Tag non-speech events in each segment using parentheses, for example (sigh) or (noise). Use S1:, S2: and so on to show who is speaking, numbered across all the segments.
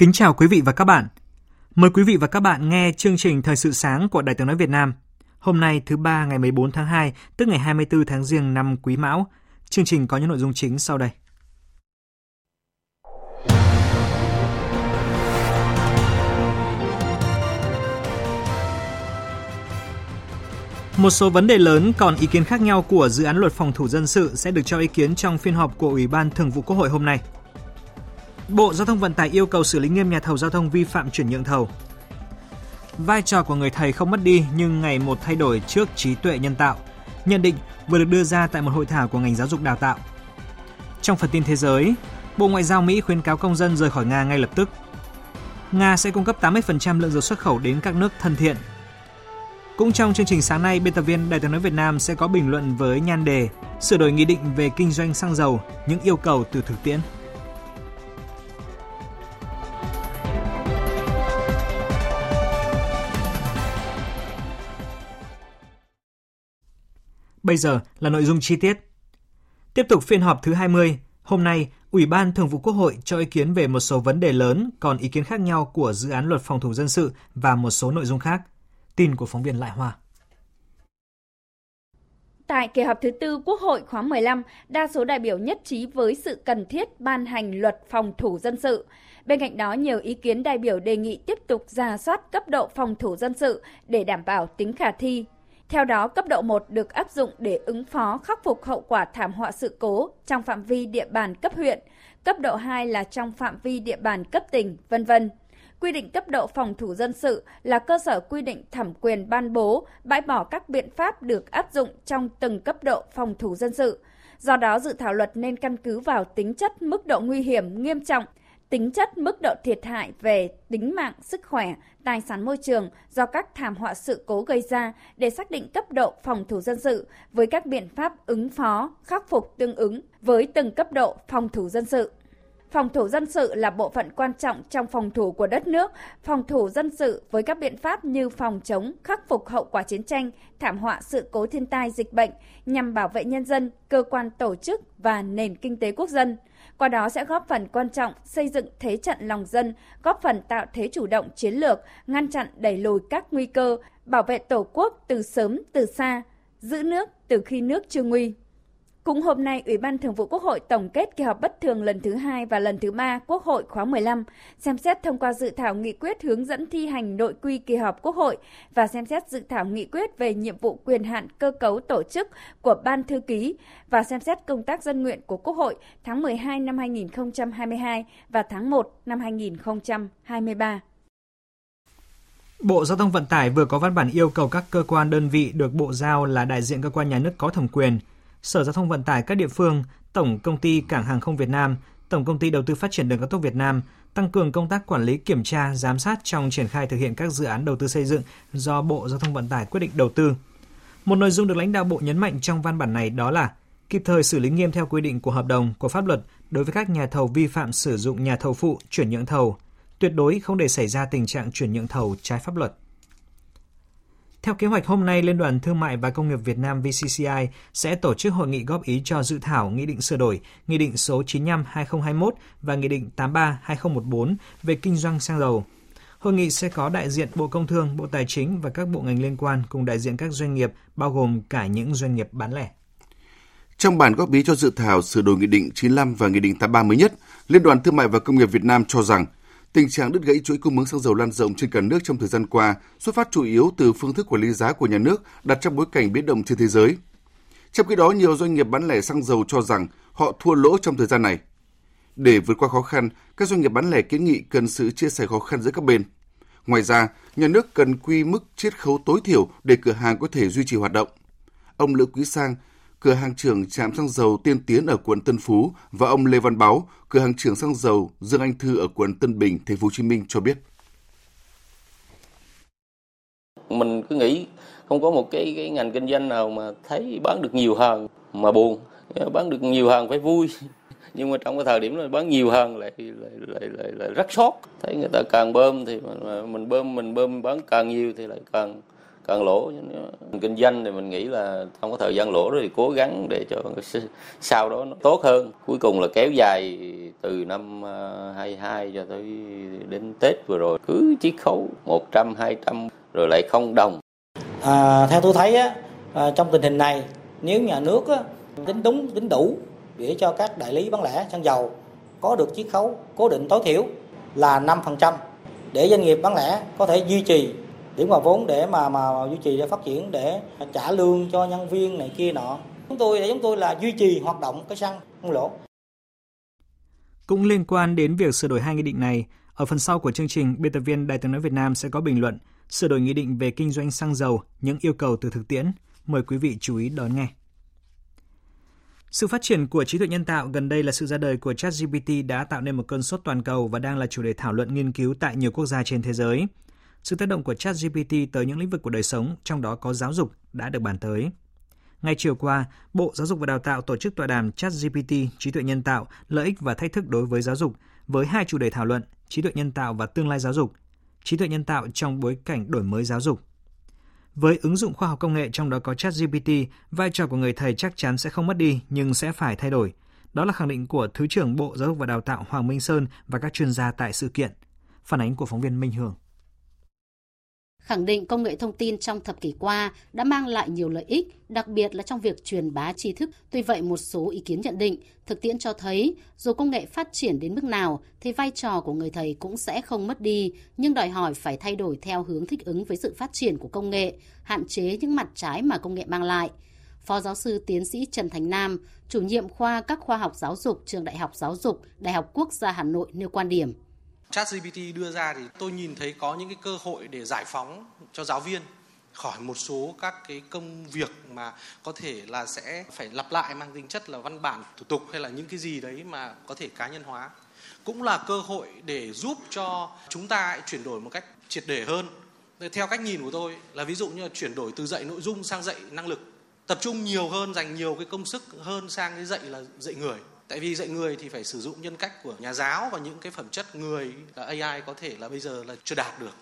S1: Kính chào quý vị và các bạn. Mời quý vị và các bạn nghe chương trình Thời sự sáng của Đài tiếng nói Việt Nam. Hôm nay thứ ba ngày 14 tháng 2, tức ngày 24 tháng Giêng năm Quý Mão. Chương trình có những nội dung chính sau đây. Một số vấn đề lớn còn ý kiến khác nhau của dự án luật phòng thủ dân sự sẽ được cho ý kiến trong phiên họp của Ủy ban Thường vụ Quốc hội hôm nay. Bộ Giao thông Vận tải yêu cầu xử lý nghiêm nhà thầu giao thông vi phạm chuyển nhượng thầu. Vai trò của người thầy không mất đi nhưng ngày một thay đổi trước trí tuệ nhân tạo. Nhận định vừa được đưa ra tại một hội thảo của ngành giáo dục đào tạo. Trong phần tin thế giới, Bộ Ngoại giao Mỹ khuyến cáo công dân rời khỏi Nga ngay lập tức. Nga sẽ cung cấp 80% lượng dầu xuất khẩu đến các nước thân thiện. Cũng trong chương trình sáng nay, biên tập viên Đài tiếng nói Việt Nam sẽ có bình luận với nhan đề Sửa đổi nghị định về kinh doanh xăng dầu, những yêu cầu từ thực tiễn. Bây giờ là nội dung chi tiết. Tiếp tục phiên họp thứ 20, hôm nay, Ủy ban Thường vụ Quốc hội cho ý kiến về một số vấn đề lớn còn ý kiến khác nhau của dự án luật phòng thủ dân sự và một số nội dung khác. Tin của phóng viên Lại Hoa.
S2: Tại kỳ họp thứ tư Quốc hội khóa 15, đa số đại biểu nhất trí với sự cần thiết ban hành luật phòng thủ dân sự. Bên cạnh đó, nhiều ý kiến đại biểu đề nghị tiếp tục ra soát cấp độ phòng thủ dân sự để đảm bảo tính khả thi, theo đó, cấp độ 1 được áp dụng để ứng phó khắc phục hậu quả thảm họa sự cố trong phạm vi địa bàn cấp huyện, cấp độ 2 là trong phạm vi địa bàn cấp tỉnh, vân vân. Quy định cấp độ phòng thủ dân sự là cơ sở quy định thẩm quyền ban bố, bãi bỏ các biện pháp được áp dụng trong từng cấp độ phòng thủ dân sự. Do đó, dự thảo luật nên căn cứ vào tính chất mức độ nguy hiểm nghiêm trọng tính chất mức độ thiệt hại về tính mạng, sức khỏe, tài sản môi trường do các thảm họa sự cố gây ra để xác định cấp độ phòng thủ dân sự với các biện pháp ứng phó, khắc phục tương ứng với từng cấp độ phòng thủ dân sự. Phòng thủ dân sự là bộ phận quan trọng trong phòng thủ của đất nước. Phòng thủ dân sự với các biện pháp như phòng chống, khắc phục hậu quả chiến tranh, thảm họa sự cố thiên tai dịch bệnh nhằm bảo vệ nhân dân, cơ quan tổ chức và nền kinh tế quốc dân – qua đó sẽ góp phần quan trọng xây dựng thế trận lòng dân, góp phần tạo thế chủ động chiến lược, ngăn chặn đẩy lùi các nguy cơ, bảo vệ Tổ quốc từ sớm từ xa, giữ nước từ khi nước chưa nguy. Cũng hôm nay, Ủy ban Thường vụ Quốc hội tổng kết kỳ họp bất thường lần thứ hai và lần thứ ba Quốc hội khóa 15, xem xét thông qua dự thảo nghị quyết hướng dẫn thi hành nội quy kỳ họp Quốc hội và xem xét dự thảo nghị quyết về nhiệm vụ quyền hạn cơ cấu tổ chức của Ban Thư ký và xem xét công tác dân nguyện của Quốc hội tháng 12 năm 2022 và tháng 1 năm 2023.
S1: Bộ Giao thông Vận tải vừa có văn bản yêu cầu các cơ quan đơn vị được bộ giao là đại diện cơ quan nhà nước có thẩm quyền – Sở Giao thông Vận tải các địa phương, Tổng Công ty Cảng hàng không Việt Nam, Tổng Công ty Đầu tư Phát triển Đường cao tốc Việt Nam tăng cường công tác quản lý kiểm tra, giám sát trong triển khai thực hiện các dự án đầu tư xây dựng do Bộ Giao thông Vận tải quyết định đầu tư. Một nội dung được lãnh đạo Bộ nhấn mạnh trong văn bản này đó là kịp thời xử lý nghiêm theo quy định của hợp đồng, của pháp luật đối với các nhà thầu vi phạm sử dụng nhà thầu phụ, chuyển nhượng thầu, tuyệt đối không để xảy ra tình trạng chuyển nhượng thầu trái pháp luật. Theo kế hoạch hôm nay, Liên đoàn Thương mại và Công nghiệp Việt Nam VCCI sẽ tổ chức hội nghị góp ý cho dự thảo Nghị định sửa đổi, Nghị định số 95-2021 và Nghị định 83-2014 về kinh doanh xăng dầu. Hội nghị sẽ có đại diện Bộ Công Thương, Bộ Tài chính và các bộ ngành liên quan cùng đại diện các doanh nghiệp, bao gồm cả những doanh nghiệp bán lẻ.
S3: Trong bản góp ý cho dự thảo sửa đổi Nghị định 95 và Nghị định 83 mới nhất, Liên đoàn Thương mại và Công nghiệp Việt Nam cho rằng – Tình trạng đứt gãy chuỗi cung ứng xăng dầu lan rộng trên cả nước trong thời gian qua xuất phát chủ yếu từ phương thức quản lý giá của nhà nước đặt trong bối cảnh biến động trên thế giới. Trong khi đó, nhiều doanh nghiệp bán lẻ xăng dầu cho rằng họ thua lỗ trong thời gian này. Để vượt qua khó khăn, các doanh nghiệp bán lẻ kiến nghị cần sự chia sẻ khó khăn giữa các bên. Ngoài ra, nhà nước cần quy mức chiết khấu tối thiểu để cửa hàng có thể duy trì hoạt động. Ông Lữ Quý Sang, cửa hàng trưởng trạm xăng dầu Tiên Tiến ở quận Tân Phú và ông Lê Văn Báo, cửa hàng trưởng xăng dầu Dương Anh Thư ở quận Tân Bình, thành phố Hồ Chí Minh cho biết.
S4: Mình cứ nghĩ không có một cái cái ngành kinh doanh nào mà thấy bán được nhiều hàng mà buồn, bán được nhiều hàng phải vui. (laughs) Nhưng mà trong cái thời điểm là bán nhiều hơn lại lại lại, lại, lại rất sót. Thấy người ta càng bơm thì mình, mình bơm mình bơm bán càng nhiều thì lại càng càng lỗ. Mình kinh doanh thì mình nghĩ là không có thời gian lỗ đó thì cố gắng để cho sau đó nó tốt hơn. Cuối cùng là kéo dài từ năm à, 22 cho tới đến Tết vừa rồi. Cứ chiết khấu 100 200 rồi lại không đồng.
S5: À, theo tôi thấy á à, trong tình hình này nếu nhà nước á, tính đúng tính đủ để cho các đại lý bán lẻ xăng dầu có được chiết khấu cố định tối thiểu là 5% để doanh nghiệp bán lẻ có thể duy trì điểm mà vốn để mà mà duy trì để phát triển để trả lương cho nhân viên này kia nọ. Chúng tôi để chúng tôi là duy trì hoạt động cái xăng không lỗ.
S1: Cũng liên quan đến việc sửa đổi hai nghị định này, ở phần sau của chương trình, biên tập viên Đài tiếng nói Việt Nam sẽ có bình luận sửa đổi nghị định về kinh doanh xăng dầu, những yêu cầu từ thực tiễn. Mời quý vị chú ý đón nghe. Sự phát triển của trí tuệ nhân tạo gần đây là sự ra đời của ChatGPT đã tạo nên một cơn sốt toàn cầu và đang là chủ đề thảo luận nghiên cứu tại nhiều quốc gia trên thế giới. Sự tác động của ChatGPT tới những lĩnh vực của đời sống, trong đó có giáo dục, đã được bàn tới. Ngay chiều qua, Bộ Giáo dục và Đào tạo tổ chức tọa đàm ChatGPT, trí tuệ nhân tạo, lợi ích và thách thức đối với giáo dục, với hai chủ đề thảo luận, trí tuệ nhân tạo và tương lai giáo dục, trí tuệ nhân tạo trong bối cảnh đổi mới giáo dục. Với ứng dụng khoa học công nghệ trong đó có ChatGPT, vai trò của người thầy chắc chắn sẽ không mất đi nhưng sẽ phải thay đổi. Đó là khẳng định của Thứ trưởng Bộ Giáo dục và Đào tạo Hoàng Minh Sơn và các chuyên gia tại sự kiện. Phản ánh của phóng viên Minh Hường
S6: khẳng định công nghệ thông tin trong thập kỷ qua đã mang lại nhiều lợi ích, đặc biệt là trong việc truyền bá tri thức. Tuy vậy, một số ý kiến nhận định, thực tiễn cho thấy dù công nghệ phát triển đến mức nào thì vai trò của người thầy cũng sẽ không mất đi, nhưng đòi hỏi phải thay đổi theo hướng thích ứng với sự phát triển của công nghệ, hạn chế những mặt trái mà công nghệ mang lại. Phó giáo sư tiến sĩ Trần Thành Nam, chủ nhiệm khoa các khoa học giáo dục trường Đại học Giáo dục, Đại học Quốc gia Hà Nội nêu quan điểm.
S7: ChatGPT đưa ra thì tôi nhìn thấy có những cái cơ hội để giải phóng cho giáo viên khỏi một số các cái công việc mà có thể là sẽ phải lặp lại mang tính chất là văn bản, thủ tục hay là những cái gì đấy mà có thể cá nhân hóa. Cũng là cơ hội để giúp cho chúng ta chuyển đổi một cách triệt để hơn. Theo cách nhìn của tôi là ví dụ như là chuyển đổi từ dạy nội dung sang dạy năng lực, tập trung nhiều hơn, dành nhiều cái công sức hơn sang cái dạy là dạy người tại vì dạy người thì phải sử dụng nhân cách của nhà giáo và những cái phẩm chất người AI có thể là bây giờ là chưa đạt được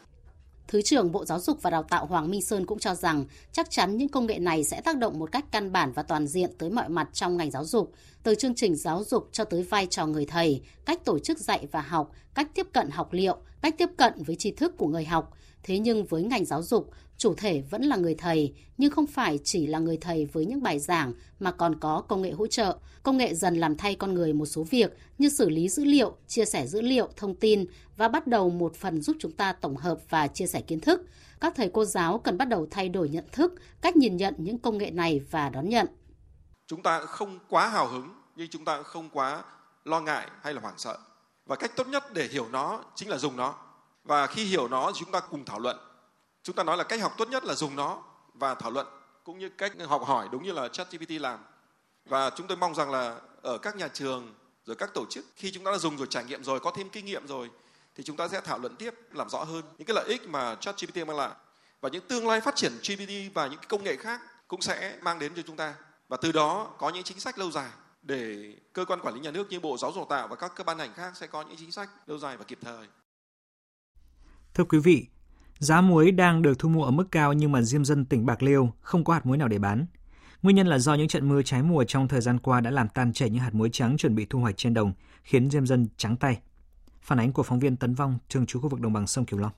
S6: Thứ trưởng Bộ Giáo dục và Đào tạo Hoàng Minh Sơn cũng cho rằng chắc chắn những công nghệ này sẽ tác động một cách căn bản và toàn diện tới mọi mặt trong ngành giáo dục, từ chương trình giáo dục cho tới vai trò người thầy, cách tổ chức dạy và học, cách tiếp cận học liệu, cách tiếp cận với tri thức của người học. Thế nhưng với ngành giáo dục, chủ thể vẫn là người thầy, nhưng không phải chỉ là người thầy với những bài giảng mà còn có công nghệ hỗ trợ. Công nghệ dần làm thay con người một số việc như xử lý dữ liệu, chia sẻ dữ liệu, thông tin và bắt đầu một phần giúp chúng ta tổng hợp và chia sẻ kiến thức. Các thầy cô giáo cần bắt đầu thay đổi nhận thức, cách nhìn nhận những công nghệ này và đón nhận.
S8: Chúng ta không quá hào hứng nhưng chúng ta không quá lo ngại hay là hoảng sợ. Và cách tốt nhất để hiểu nó chính là dùng nó. Và khi hiểu nó thì chúng ta cùng thảo luận chúng ta nói là cách học tốt nhất là dùng nó và thảo luận cũng như cách học hỏi đúng như là ChatGPT làm. Và chúng tôi mong rằng là ở các nhà trường rồi các tổ chức khi chúng ta đã dùng rồi trải nghiệm rồi có thêm kinh nghiệm rồi thì chúng ta sẽ thảo luận tiếp làm rõ hơn những cái lợi ích mà ChatGPT mang lại và những tương lai phát triển GPT và những công nghệ khác cũng sẽ mang đến cho chúng ta và từ đó có những chính sách lâu dài để cơ quan quản lý nhà nước như Bộ Giáo dục Tạo và các cơ ban ngành khác sẽ có những chính sách lâu dài và kịp thời.
S1: Thưa quý vị, Giá muối đang được thu mua ở mức cao nhưng mà diêm dân tỉnh Bạc Liêu không có hạt muối nào để bán. Nguyên nhân là do những trận mưa trái mùa trong thời gian qua đã làm tan chảy những hạt muối trắng chuẩn bị thu hoạch trên đồng, khiến diêm dân trắng tay. Phản ánh của phóng viên Tấn Vong, thường trú khu vực đồng bằng sông kiều Long.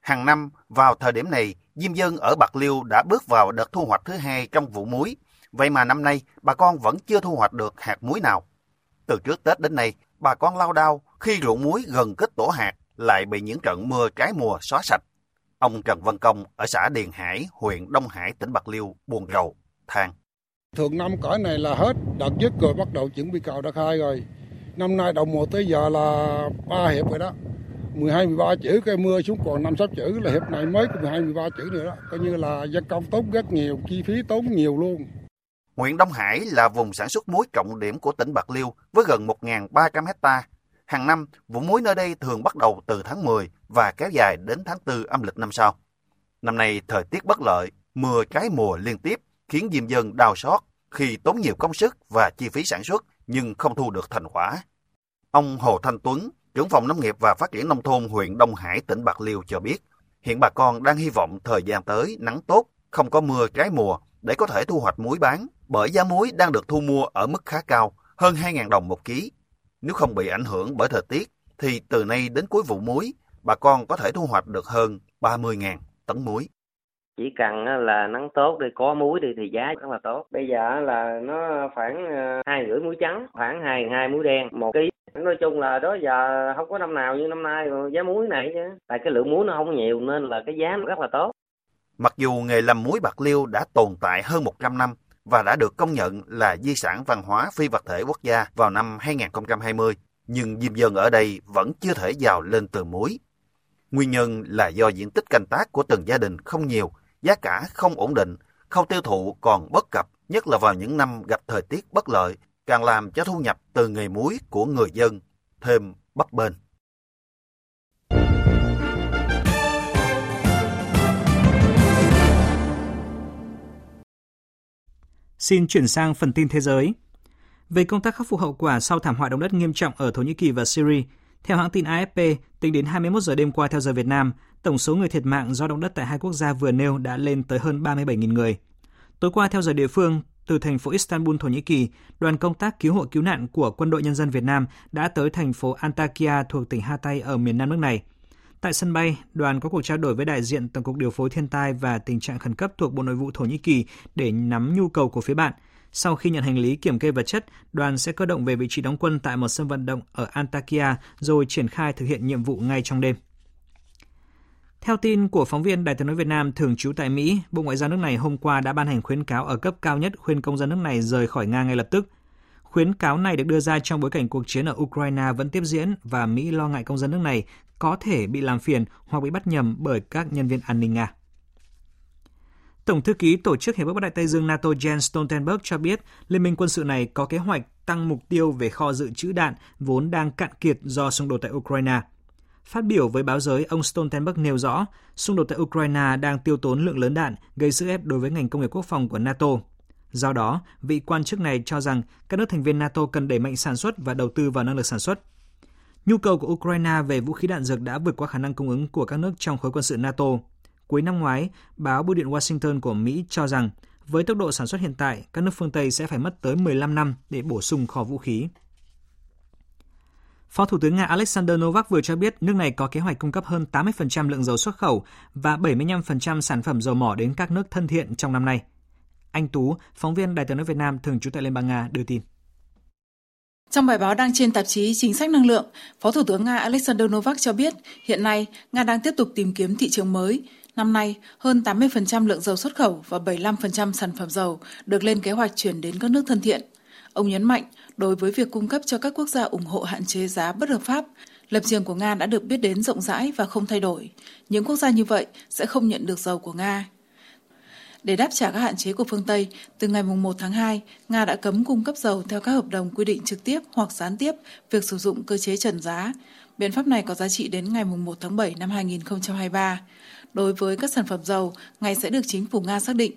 S9: Hàng năm, vào thời điểm này, diêm dân ở Bạc Liêu đã bước vào đợt thu hoạch thứ hai trong vụ muối. Vậy mà năm nay, bà con vẫn chưa thu hoạch được hạt muối nào. Từ trước Tết đến nay, bà con lao đao khi ruộng muối gần kết tổ hạt lại bị những trận mưa trái mùa xóa sạch. Ông Trần Văn Công ở xã Điền Hải, huyện Đông Hải, tỉnh Bạc Liêu buồn rầu, than.
S10: Thường năm cõi này là hết, đợt dứt rồi bắt đầu chuẩn bị cầu đợt hai rồi. Năm nay đầu mùa tới giờ là ba hiệp rồi đó. 12 13 chữ cái mưa xuống còn 5 6 chữ là hiệp này mới có 12 13 chữ nữa đó. Coi như là dân công tốn rất nhiều, chi phí tốn nhiều luôn.
S9: Huyện Đông Hải là vùng sản xuất muối trọng điểm của tỉnh Bạc Liêu với gần 1.300 hecta. Hàng năm, vụ muối nơi đây thường bắt đầu từ tháng 10 và kéo dài đến tháng 4 âm lịch năm sau. Năm nay thời tiết bất lợi, mưa trái mùa liên tiếp khiến diêm dân đau xót khi tốn nhiều công sức và chi phí sản xuất nhưng không thu được thành quả. Ông Hồ Thanh Tuấn, trưởng phòng nông nghiệp và phát triển nông thôn huyện Đông Hải, tỉnh Bạc Liêu cho biết, hiện bà con đang hy vọng thời gian tới nắng tốt, không có mưa trái mùa để có thể thu hoạch muối bán, bởi giá muối đang được thu mua ở mức khá cao, hơn 2.000 đồng một ký. Nếu không bị ảnh hưởng bởi thời tiết, thì từ nay đến cuối vụ muối, bà con có thể thu hoạch được hơn 30.000 tấn muối.
S11: Chỉ cần là nắng tốt đi có muối đi thì giá rất là tốt. Bây giờ là nó khoảng ờ, hai rưỡi muối trắng khoảng hai hai muối đen một ký. Nói chung là đó giờ không có năm nào như năm nay giá muối này chứ. Tại cái lượng muối nó không nhiều nên là cái giá nó rất là tốt.
S9: Mặc dù nghề làm muối bạc liêu đã tồn tại hơn 100 năm và đã được công nhận là di sản văn hóa phi vật thể quốc gia vào năm 2020 nhưng diêm dân ở đây vẫn chưa thể giàu lên từ muối Nguyên nhân là do diện tích canh tác của từng gia đình không nhiều giá cả không ổn định, khâu tiêu thụ còn bất cập, nhất là vào những năm gặp thời tiết bất lợi, càng làm cho thu nhập từ nghề muối của người dân thêm bấp bênh.
S1: Xin chuyển sang phần tin thế giới. Về công tác khắc phục hậu quả sau thảm họa động đất nghiêm trọng ở Thổ Nhĩ Kỳ và Syria, theo hãng tin AFP, tính đến 21 giờ đêm qua theo giờ Việt Nam, tổng số người thiệt mạng do động đất tại hai quốc gia vừa nêu đã lên tới hơn 37.000 người. Tối qua theo giờ địa phương, từ thành phố Istanbul, Thổ Nhĩ Kỳ, đoàn công tác cứu hộ cứu nạn của Quân đội Nhân dân Việt Nam đã tới thành phố Antakya thuộc tỉnh Hatay ở miền nam nước này. Tại sân bay, đoàn có cuộc trao đổi với đại diện Tổng cục Điều phối Thiên tai và Tình trạng khẩn cấp thuộc Bộ Nội vụ Thổ Nhĩ Kỳ để nắm nhu cầu của phía bạn. Sau khi nhận hành lý kiểm kê vật chất, đoàn sẽ cơ động về vị trí đóng quân tại một sân vận động ở Antakya rồi triển khai thực hiện nhiệm vụ ngay trong đêm. Theo tin của phóng viên Đài tiếng nói Việt Nam thường trú tại Mỹ, Bộ Ngoại giao nước này hôm qua đã ban hành khuyến cáo ở cấp cao nhất khuyên công dân nước này rời khỏi Nga ngay lập tức. Khuyến cáo này được đưa ra trong bối cảnh cuộc chiến ở Ukraine vẫn tiếp diễn và Mỹ lo ngại công dân nước này có thể bị làm phiền hoặc bị bắt nhầm bởi các nhân viên an ninh Nga. Tổng thư ký Tổ chức Hiệp ước Bắc Đại Tây Dương NATO Jens Stoltenberg cho biết Liên minh quân sự này có kế hoạch tăng mục tiêu về kho dự trữ đạn vốn đang cạn kiệt do xung đột tại Ukraine – Phát biểu với báo giới, ông Stoltenberg nêu rõ, xung đột tại Ukraine đang tiêu tốn lượng lớn đạn, gây sức ép đối với ngành công nghiệp quốc phòng của NATO. Do đó, vị quan chức này cho rằng các nước thành viên NATO cần đẩy mạnh sản xuất và đầu tư vào năng lực sản xuất. Nhu cầu của Ukraine về vũ khí đạn dược đã vượt qua khả năng cung ứng của các nước trong khối quân sự NATO. Cuối năm ngoái, báo Bưu điện Washington của Mỹ cho rằng với tốc độ sản xuất hiện tại, các nước phương Tây sẽ phải mất tới 15 năm để bổ sung kho vũ khí. Phó Thủ tướng Nga Alexander Novak vừa cho biết nước này có kế hoạch cung cấp hơn 80% lượng dầu xuất khẩu và 75% sản phẩm dầu mỏ đến các nước thân thiện trong năm nay. Anh Tú, phóng viên Đài tiếng nói Việt Nam thường trú tại Liên bang Nga đưa tin.
S12: Trong bài báo đăng trên tạp chí Chính sách năng lượng, Phó Thủ tướng Nga Alexander Novak cho biết hiện nay Nga đang tiếp tục tìm kiếm thị trường mới. Năm nay, hơn 80% lượng dầu xuất khẩu và 75% sản phẩm dầu được lên kế hoạch chuyển đến các nước thân thiện. Ông nhấn mạnh, đối với việc cung cấp cho các quốc gia ủng hộ hạn chế giá bất hợp pháp, lập trường của Nga đã được biết đến rộng rãi và không thay đổi. Những quốc gia như vậy sẽ không nhận được dầu của Nga. Để đáp trả các hạn chế của phương Tây, từ ngày 1 tháng 2, Nga đã cấm cung cấp dầu theo các hợp đồng quy định trực tiếp hoặc gián tiếp việc sử dụng cơ chế trần giá. Biện pháp này có giá trị đến ngày 1 tháng 7 năm 2023. Đối với các sản phẩm dầu, ngày sẽ được chính phủ Nga xác định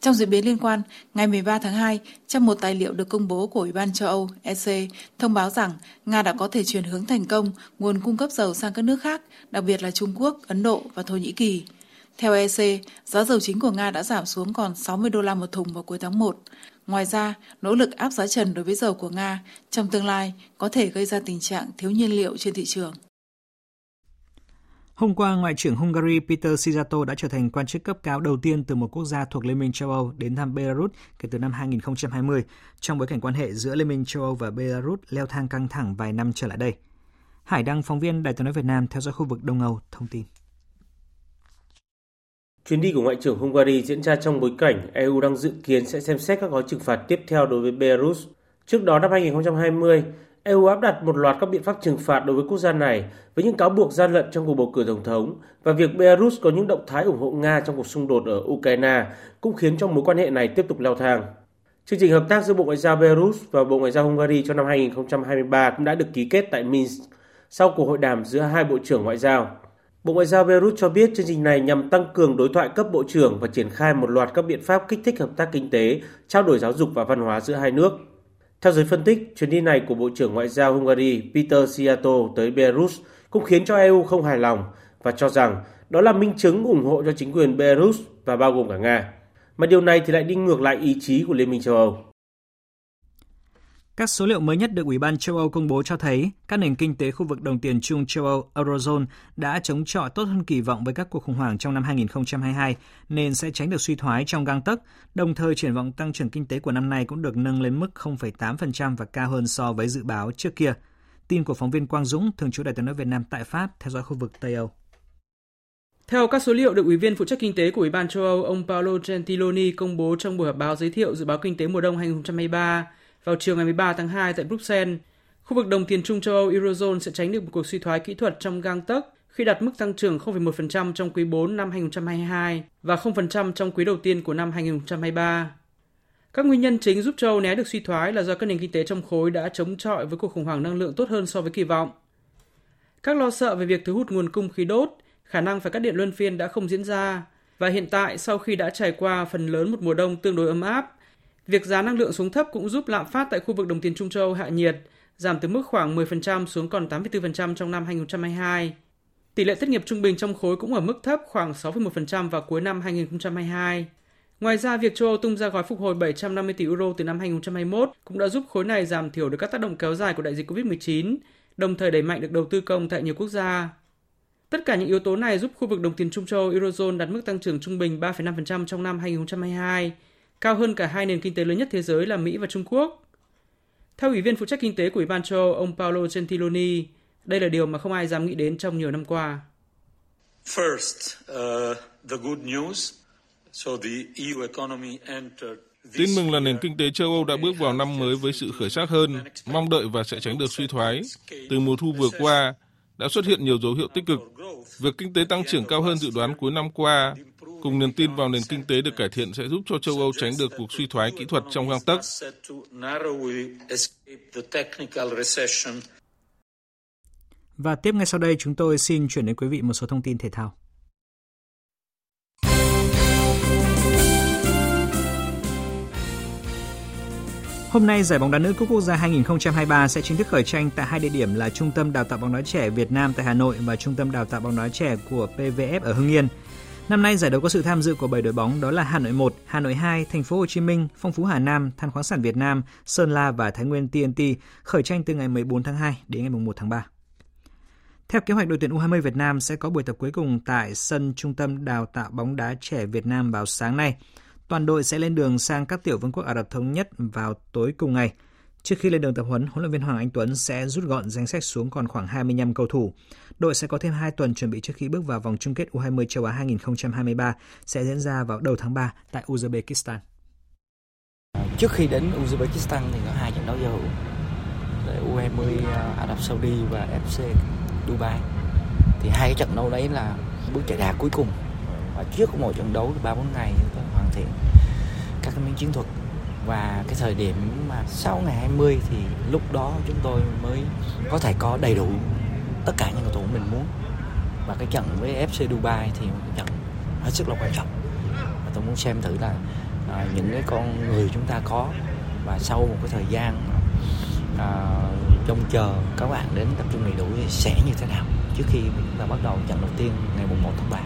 S12: trong diễn biến liên quan, ngày 13 tháng 2, trong một tài liệu được công bố của Ủy ban châu Âu EC thông báo rằng Nga đã có thể chuyển hướng thành công nguồn cung cấp dầu sang các nước khác, đặc biệt là Trung Quốc, Ấn Độ và Thổ Nhĩ Kỳ. Theo EC, giá dầu chính của Nga đã giảm xuống còn 60 đô la một thùng vào cuối tháng 1. Ngoài ra, nỗ lực áp giá trần đối với dầu của Nga trong tương lai có thể gây ra tình trạng thiếu nhiên liệu trên thị trường.
S1: Hôm qua, Ngoại trưởng Hungary Peter Sijato đã trở thành quan chức cấp cao đầu tiên từ một quốc gia thuộc Liên minh châu Âu đến thăm Belarus kể từ năm 2020, trong bối cảnh quan hệ giữa Liên minh châu Âu và Belarus leo thang căng thẳng vài năm trở lại đây. Hải Đăng, phóng viên Đài tiếng nói Việt Nam theo dõi khu vực Đông Âu, thông tin.
S13: Chuyến đi của Ngoại trưởng Hungary diễn ra trong bối cảnh EU đang dự kiến sẽ xem xét các gói trừng phạt tiếp theo đối với Belarus. Trước đó năm 2020, EU áp đặt một loạt các biện pháp trừng phạt đối với quốc gia này với những cáo buộc gian lận trong cuộc bầu cử tổng thống và việc Belarus có những động thái ủng hộ Nga trong cuộc xung đột ở Ukraine cũng khiến cho mối quan hệ này tiếp tục leo thang. Chương trình hợp tác giữa Bộ Ngoại giao Belarus và Bộ Ngoại giao Hungary cho năm 2023 cũng đã được ký kết tại Minsk sau cuộc hội đàm giữa hai bộ trưởng ngoại giao. Bộ Ngoại giao Belarus cho biết chương trình này nhằm tăng cường đối thoại cấp bộ trưởng và triển khai một loạt các biện pháp kích thích hợp tác kinh tế, trao đổi giáo dục và văn hóa giữa hai nước. Theo giới phân tích, chuyến đi này của Bộ trưởng Ngoại giao Hungary Peter Siato tới Belarus cũng khiến cho EU không hài lòng và cho rằng đó là minh chứng ủng hộ cho chính quyền Belarus và bao gồm cả Nga. Mà điều này thì lại đi ngược lại ý chí của Liên minh châu Âu.
S1: Các số liệu mới nhất được Ủy ban châu Âu công bố cho thấy các nền kinh tế khu vực đồng tiền chung châu Âu Eurozone đã chống chọi tốt hơn kỳ vọng với các cuộc khủng hoảng trong năm 2022 nên sẽ tránh được suy thoái trong gang tấc. Đồng thời triển vọng tăng trưởng kinh tế của năm nay cũng được nâng lên mức 0,8% và cao hơn so với dự báo trước kia. Tin của phóng viên Quang Dũng, thường trú Đại tiếng nói Việt Nam tại Pháp, theo dõi khu vực Tây Âu.
S14: Theo các số liệu được Ủy viên phụ trách kinh tế của Ủy ban châu Âu ông Paolo Gentiloni công bố trong buổi họp báo giới thiệu dự báo kinh tế mùa đông 2023, vào chiều ngày 13 tháng 2 tại Bruxelles, khu vực đồng tiền chung châu Âu Eurozone sẽ tránh được một cuộc suy thoái kỹ thuật trong gang tấc khi đạt mức tăng trưởng 0,1% trong quý 4 năm 2022 và 0% trong quý đầu tiên của năm 2023. Các nguyên nhân chính giúp châu Âu né được suy thoái là do các nền kinh tế trong khối đã chống chọi với cuộc khủng hoảng năng lượng tốt hơn so với kỳ vọng. Các lo sợ về việc thu hút nguồn cung khí đốt, khả năng phải cắt điện luân phiên đã không diễn ra và hiện tại sau khi đã trải qua phần lớn một mùa đông tương đối ấm áp, Việc giá năng lượng xuống thấp cũng giúp lạm phát tại khu vực đồng tiền Trung châu hạ nhiệt, giảm từ mức khoảng 10% xuống còn 8,4% trong năm 2022. Tỷ lệ thất nghiệp trung bình trong khối cũng ở mức thấp khoảng 6,1% vào cuối năm 2022. Ngoài ra, việc châu Âu tung ra gói phục hồi 750 tỷ euro từ năm 2021 cũng đã giúp khối này giảm thiểu được các tác động kéo dài của đại dịch COVID-19, đồng thời đẩy mạnh được đầu tư công tại nhiều quốc gia. Tất cả những yếu tố này giúp khu vực đồng tiền Trung châu Eurozone đạt mức tăng trưởng trung bình 3,5% trong năm 2022, cao hơn cả hai nền kinh tế lớn nhất thế giới là Mỹ và Trung Quốc. Theo Ủy viên phụ trách kinh tế của Ủy ban châu Âu, ông Paolo Gentiloni, đây là điều mà không ai dám nghĩ đến trong nhiều năm qua. First, uh, the good news.
S15: So the EU economy entered Tin mừng là nền kinh tế châu Âu đã bước vào năm mới với sự khởi sắc hơn, mong đợi và sẽ tránh được suy thoái. Từ mùa thu vừa qua, đã xuất hiện nhiều dấu hiệu tích cực. Việc kinh tế tăng trưởng cao hơn dự đoán cuối năm qua cùng niềm tin vào nền kinh tế được cải thiện sẽ giúp cho châu Âu tránh được cuộc suy thoái kỹ thuật trong gang tấc.
S1: Và tiếp ngay sau đây chúng tôi xin chuyển đến quý vị một số thông tin thể thao. Hôm nay, giải bóng đá nữ cúp quốc gia 2023 sẽ chính thức khởi tranh tại hai địa điểm là Trung tâm Đào tạo bóng đá trẻ Việt Nam tại Hà Nội và Trung tâm Đào tạo bóng đá trẻ của PVF ở Hưng Yên. Năm nay giải đấu có sự tham dự của 7 đội bóng đó là Hà Nội 1, Hà Nội 2, Thành phố Hồ Chí Minh, Phong Phú Hà Nam, Than khoáng sản Việt Nam, Sơn La và Thái Nguyên TNT khởi tranh từ ngày 14 tháng 2 đến ngày 1 tháng 3. Theo kế hoạch đội tuyển U20 Việt Nam sẽ có buổi tập cuối cùng tại sân Trung tâm Đào tạo bóng đá trẻ Việt Nam vào sáng nay. Toàn đội sẽ lên đường sang các tiểu vương quốc Ả Rập Thống Nhất vào tối cùng ngày. Trước khi lên đường tập huấn, huấn luyện viên Hoàng Anh Tuấn sẽ rút gọn danh sách xuống còn khoảng 25 cầu thủ. Đội sẽ có thêm 2 tuần chuẩn bị trước khi bước vào vòng chung kết U20 châu Á 2023 sẽ diễn ra vào đầu tháng 3 tại Uzbekistan.
S16: Trước khi đến Uzbekistan thì có hai trận đấu giao hữu U20 ờ, Ả Rập Saudi và FC Dubai. Thì hai cái trận đấu đấy là bước chạy đà cuối cùng. Và trước mỗi trận đấu thì 3 4 ngày tôi hoàn thiện các miếng chiến thuật và cái thời điểm mà sau ngày 20 thì lúc đó chúng tôi mới có thể có đầy đủ tất cả những cầu thủ mình muốn. Và cái trận với FC Dubai thì một trận hết sức là quan trọng. Và tôi muốn xem thử là à, những cái con người chúng ta có và sau một cái thời gian à, trông chờ các bạn đến tập trung đầy đủ thì sẽ như thế nào trước khi chúng ta bắt đầu trận đầu tiên ngày 1 tháng 3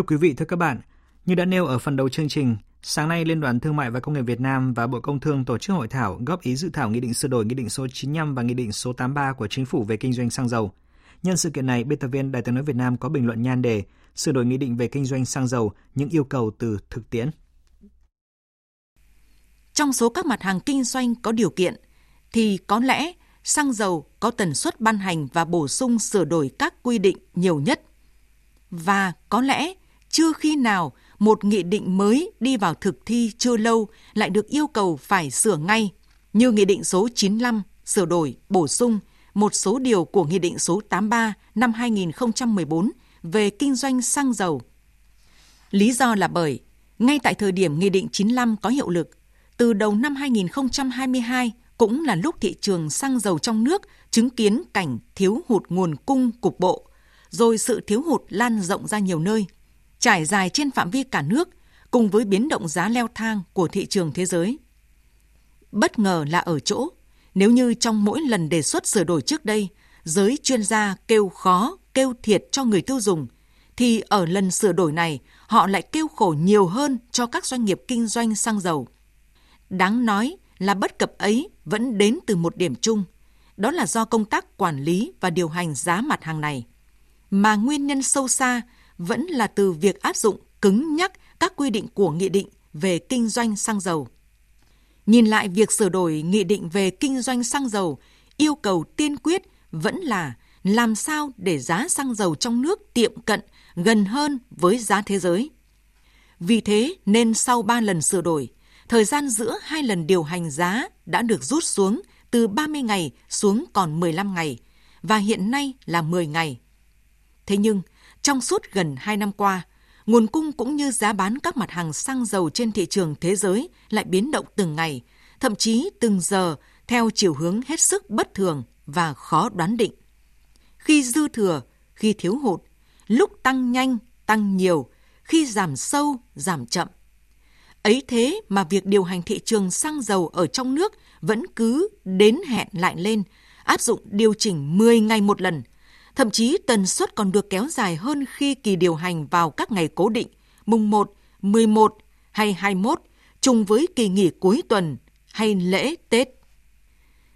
S1: Thưa quý vị, thưa các bạn, như đã nêu ở phần đầu chương trình, sáng nay Liên đoàn Thương mại và Công nghiệp Việt Nam và Bộ Công Thương tổ chức hội thảo góp ý dự thảo Nghị định sửa đổi Nghị định số 95 và Nghị định số 83 của Chính phủ về kinh doanh xăng dầu. Nhân sự kiện này, biên tập viên Đài tiếng nói Việt Nam có bình luận nhan đề sửa đổi Nghị định về kinh doanh xăng dầu, những yêu cầu từ thực tiễn.
S17: Trong số các mặt hàng kinh doanh có điều kiện, thì có lẽ xăng dầu có tần suất ban hành và bổ sung sửa đổi các quy định nhiều nhất. Và có lẽ chưa khi nào một nghị định mới đi vào thực thi chưa lâu lại được yêu cầu phải sửa ngay, như Nghị định số 95 sửa đổi, bổ sung một số điều của Nghị định số 83 năm 2014 về kinh doanh xăng dầu. Lý do là bởi, ngay tại thời điểm Nghị định 95 có hiệu lực, từ đầu năm 2022 cũng là lúc thị trường xăng dầu trong nước chứng kiến cảnh thiếu hụt nguồn cung cục bộ, rồi sự thiếu hụt lan rộng ra nhiều nơi, trải dài trên phạm vi cả nước cùng với biến động giá leo thang của thị trường thế giới. Bất ngờ là ở chỗ, nếu như trong mỗi lần đề xuất sửa đổi trước đây, giới chuyên gia kêu khó, kêu thiệt cho người tiêu dùng, thì ở lần sửa đổi này, họ lại kêu khổ nhiều hơn cho các doanh nghiệp kinh doanh xăng dầu. Đáng nói là bất cập ấy vẫn đến từ một điểm chung, đó là do công tác quản lý và điều hành giá mặt hàng này. Mà nguyên nhân sâu xa vẫn là từ việc áp dụng cứng nhắc các quy định của nghị định về kinh doanh xăng dầu. Nhìn lại việc sửa đổi nghị định về kinh doanh xăng dầu, yêu cầu tiên quyết vẫn là làm sao để giá xăng dầu trong nước tiệm cận gần hơn với giá thế giới. Vì thế nên sau 3 lần sửa đổi, thời gian giữa hai lần điều hành giá đã được rút xuống từ 30 ngày xuống còn 15 ngày và hiện nay là 10 ngày. Thế nhưng, trong suốt gần 2 năm qua, nguồn cung cũng như giá bán các mặt hàng xăng dầu trên thị trường thế giới lại biến động từng ngày, thậm chí từng giờ theo chiều hướng hết sức bất thường và khó đoán định. Khi dư thừa, khi thiếu hụt, lúc tăng nhanh, tăng nhiều, khi giảm sâu, giảm chậm. Ấy thế mà việc điều hành thị trường xăng dầu ở trong nước vẫn cứ đến hẹn lại lên, áp dụng điều chỉnh 10 ngày một lần, thậm chí tần suất còn được kéo dài hơn khi kỳ điều hành vào các ngày cố định, mùng 1, 11 hay 21, trùng với kỳ nghỉ cuối tuần hay lễ Tết.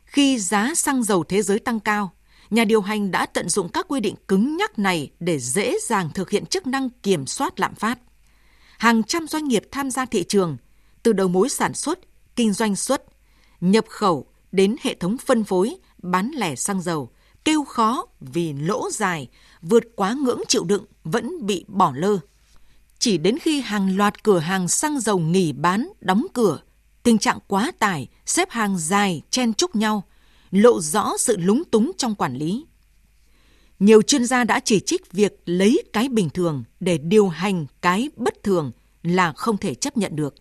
S17: Khi giá xăng dầu thế giới tăng cao, nhà điều hành đã tận dụng các quy định cứng nhắc này để dễ dàng thực hiện chức năng kiểm soát lạm phát. Hàng trăm doanh nghiệp tham gia thị trường, từ đầu mối sản xuất, kinh doanh xuất, nhập khẩu đến hệ thống phân phối, bán lẻ xăng dầu, kêu khó vì lỗ dài, vượt quá ngưỡng chịu đựng vẫn bị bỏ lơ. Chỉ đến khi hàng loạt cửa hàng xăng dầu nghỉ bán, đóng cửa, tình trạng quá tải, xếp hàng dài, chen chúc nhau, lộ rõ sự lúng túng trong quản lý. Nhiều chuyên gia đã chỉ trích việc lấy cái bình thường để điều hành cái bất thường là không thể chấp nhận được.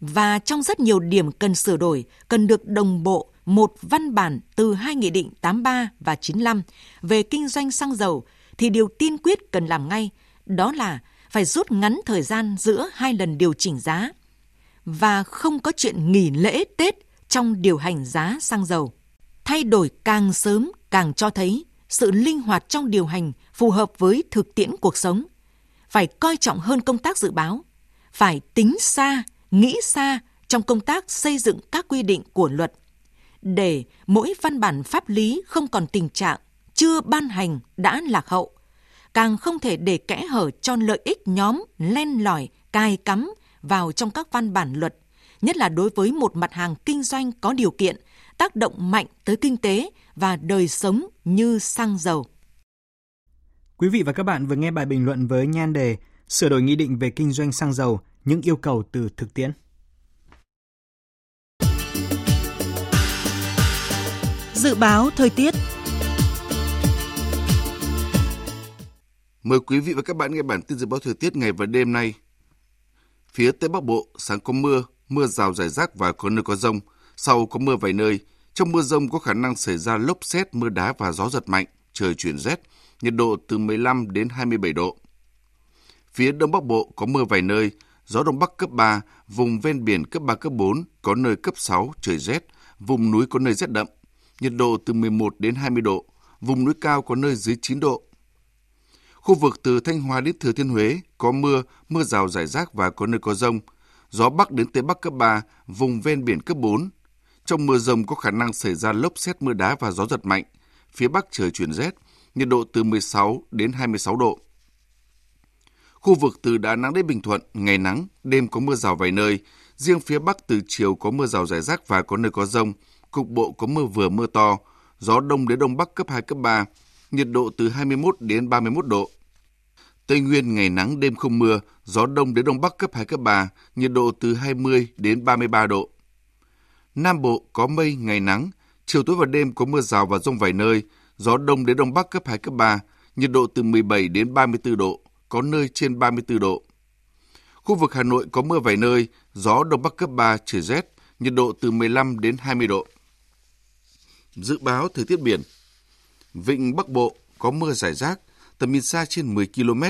S17: Và trong rất nhiều điểm cần sửa đổi, cần được đồng bộ một văn bản từ hai nghị định 83 và 95 về kinh doanh xăng dầu thì điều tiên quyết cần làm ngay đó là phải rút ngắn thời gian giữa hai lần điều chỉnh giá và không có chuyện nghỉ lễ Tết trong điều hành giá xăng dầu. Thay đổi càng sớm càng cho thấy sự linh hoạt trong điều hành phù hợp với thực tiễn cuộc sống. Phải coi trọng hơn công tác dự báo, phải tính xa, nghĩ xa trong công tác xây dựng các quy định của luật để mỗi văn bản pháp lý không còn tình trạng chưa ban hành đã lạc hậu, càng không thể để kẽ hở cho lợi ích nhóm len lỏi cài cắm vào trong các văn bản luật, nhất là đối với một mặt hàng kinh doanh có điều kiện, tác động mạnh tới kinh tế và đời sống như xăng dầu.
S1: Quý vị và các bạn vừa nghe bài bình luận với nhan đề Sửa đổi nghị định về kinh doanh xăng dầu, những yêu cầu từ thực tiễn.
S17: Dự báo thời tiết
S3: Mời quý vị và các bạn nghe bản tin dự báo thời tiết ngày và đêm nay. Phía Tây Bắc Bộ, sáng có mưa, mưa rào rải rác và có nơi có rông. Sau có mưa vài nơi. Trong mưa rông có khả năng xảy ra lốc xét, mưa đá và gió giật mạnh, trời chuyển rét, nhiệt độ từ 15 đến 27 độ. Phía Đông Bắc Bộ có mưa vài nơi, gió Đông Bắc cấp 3, vùng ven biển cấp 3, cấp 4, có nơi cấp 6, trời rét, vùng núi có nơi rét đậm, nhiệt độ từ 11 đến 20 độ, vùng núi cao có nơi dưới 9 độ. Khu vực từ Thanh Hóa đến Thừa Thiên Huế có mưa, mưa rào rải rác và có nơi có rông. Gió Bắc đến Tây Bắc cấp 3, vùng ven biển cấp 4. Trong mưa rông có khả năng xảy ra lốc xét mưa đá và gió giật mạnh. Phía Bắc trời chuyển rét, nhiệt độ từ 16 đến 26 độ. Khu vực từ Đà Nẵng đến Bình Thuận, ngày nắng, đêm có mưa rào vài nơi. Riêng phía Bắc từ chiều có mưa rào rải rác và có nơi có rông cục bộ có mưa vừa mưa to, gió đông đến đông bắc cấp 2, cấp 3, nhiệt độ từ 21 đến 31 độ. Tây Nguyên ngày nắng đêm không mưa, gió đông đến đông bắc cấp 2, cấp 3, nhiệt độ từ 20 đến 33 độ. Nam Bộ có mây, ngày nắng, chiều tối và đêm có mưa rào và rông vài nơi, gió đông đến đông bắc cấp 2, cấp 3, nhiệt độ từ 17 đến 34 độ, có nơi trên 34 độ. Khu vực Hà Nội có mưa vài nơi, gió đông bắc cấp 3, trời rét, nhiệt độ từ 15 đến 20 độ. Dự báo thời tiết biển Vịnh Bắc Bộ có mưa rải rác, tầm nhìn xa trên 10 km,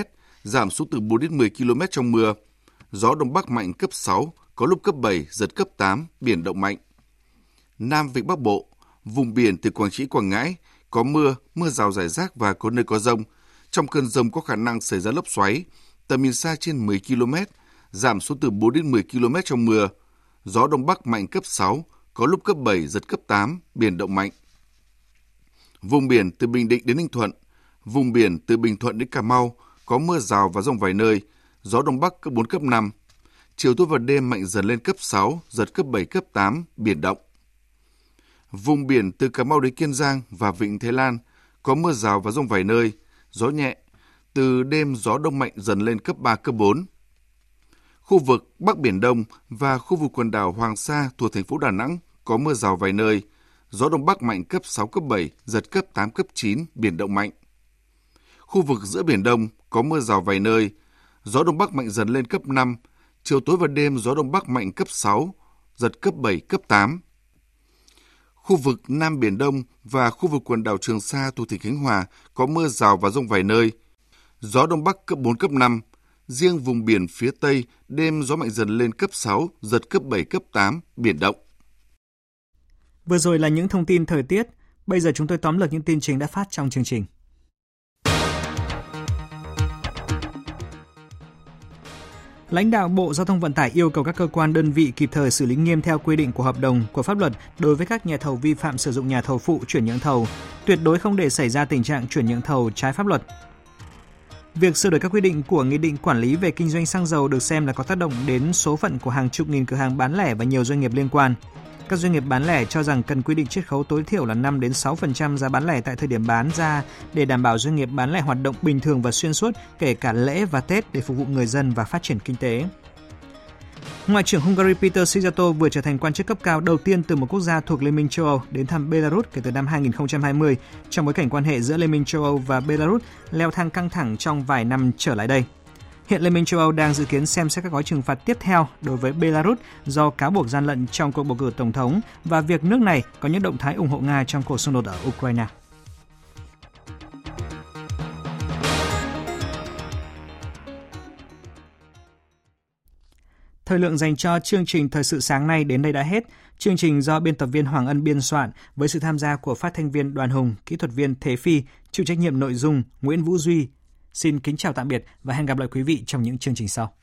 S3: giảm xuống từ 4 đến 10 km trong mưa. Gió Đông Bắc mạnh cấp 6, có lúc cấp 7, giật cấp 8, biển động mạnh. Nam Vịnh Bắc Bộ, vùng biển từ Quảng Trị Quảng Ngãi, có mưa, mưa rào rải rác và có nơi có rông. Trong cơn rông có khả năng xảy ra lốc xoáy, tầm nhìn xa trên 10 km, giảm xuống từ 4 đến 10 km trong mưa. Gió Đông Bắc mạnh cấp 6, có lúc cấp 7, giật cấp 8, biển động mạnh. Vùng biển từ Bình Định đến Ninh Thuận, vùng biển từ Bình Thuận đến Cà Mau có mưa rào và rông vài nơi, gió Đông Bắc cấp 4, cấp 5. Chiều tối và đêm mạnh dần lên cấp 6, giật cấp 7, cấp 8, biển động. Vùng biển từ Cà Mau đến Kiên Giang và Vịnh Thái Lan có mưa rào và rông vài nơi, gió nhẹ. Từ đêm gió đông mạnh dần lên cấp 3, cấp 4. Khu vực Bắc Biển Đông và khu vực quần đảo Hoàng Sa thuộc thành phố Đà Nẵng có mưa rào vài nơi, gió đông bắc mạnh cấp 6, cấp 7, giật cấp 8, cấp 9, biển động mạnh. Khu vực giữa Biển Đông có mưa rào vài nơi, gió đông bắc mạnh dần lên cấp 5, chiều tối và đêm gió đông bắc mạnh cấp 6, giật cấp 7, cấp 8. Khu vực Nam Biển Đông và khu vực quần đảo Trường Sa thuộc tỉnh Khánh Hòa có mưa rào và rông vài nơi. Gió đông bắc cấp 4, cấp 5. Riêng vùng biển phía Tây, đêm gió mạnh dần lên cấp 6, giật cấp 7, cấp 8, biển động.
S1: Vừa rồi là những thông tin thời tiết, bây giờ chúng tôi tóm lược những tin chính đã phát trong chương trình. Lãnh đạo Bộ Giao thông Vận tải yêu cầu các cơ quan đơn vị kịp thời xử lý nghiêm theo quy định của hợp đồng của pháp luật đối với các nhà thầu vi phạm sử dụng nhà thầu phụ chuyển nhượng thầu, tuyệt đối không để xảy ra tình trạng chuyển nhượng thầu trái pháp luật. Việc sửa đổi các quy định của Nghị định quản lý về kinh doanh xăng dầu được xem là có tác động đến số phận của hàng chục nghìn cửa hàng bán lẻ và nhiều doanh nghiệp liên quan. Các doanh nghiệp bán lẻ cho rằng cần quy định chiết khấu tối thiểu là 5 đến 6% giá bán lẻ tại thời điểm bán ra để đảm bảo doanh nghiệp bán lẻ hoạt động bình thường và xuyên suốt, kể cả lễ và Tết để phục vụ người dân và phát triển kinh tế. Ngoại trưởng Hungary Peter Szijjarto vừa trở thành quan chức cấp cao đầu tiên từ một quốc gia thuộc Liên minh châu Âu đến thăm Belarus kể từ năm 2020 trong bối cảnh quan hệ giữa Liên minh châu Âu và Belarus leo thang căng thẳng trong vài năm trở lại đây. Hiện Liên minh châu Âu đang dự kiến xem xét các gói trừng phạt tiếp theo đối với Belarus do cáo buộc gian lận trong cuộc bầu cử tổng thống và việc nước này có những động thái ủng hộ Nga trong cuộc xung đột ở Ukraine. Thời lượng dành cho chương trình Thời sự sáng nay đến đây đã hết. Chương trình do biên tập viên Hoàng Ân biên soạn với sự tham gia của phát thanh viên Đoàn Hùng, kỹ thuật viên Thế Phi, chịu trách nhiệm nội dung Nguyễn Vũ Duy. Xin kính chào tạm biệt và hẹn gặp lại quý vị trong những chương trình sau.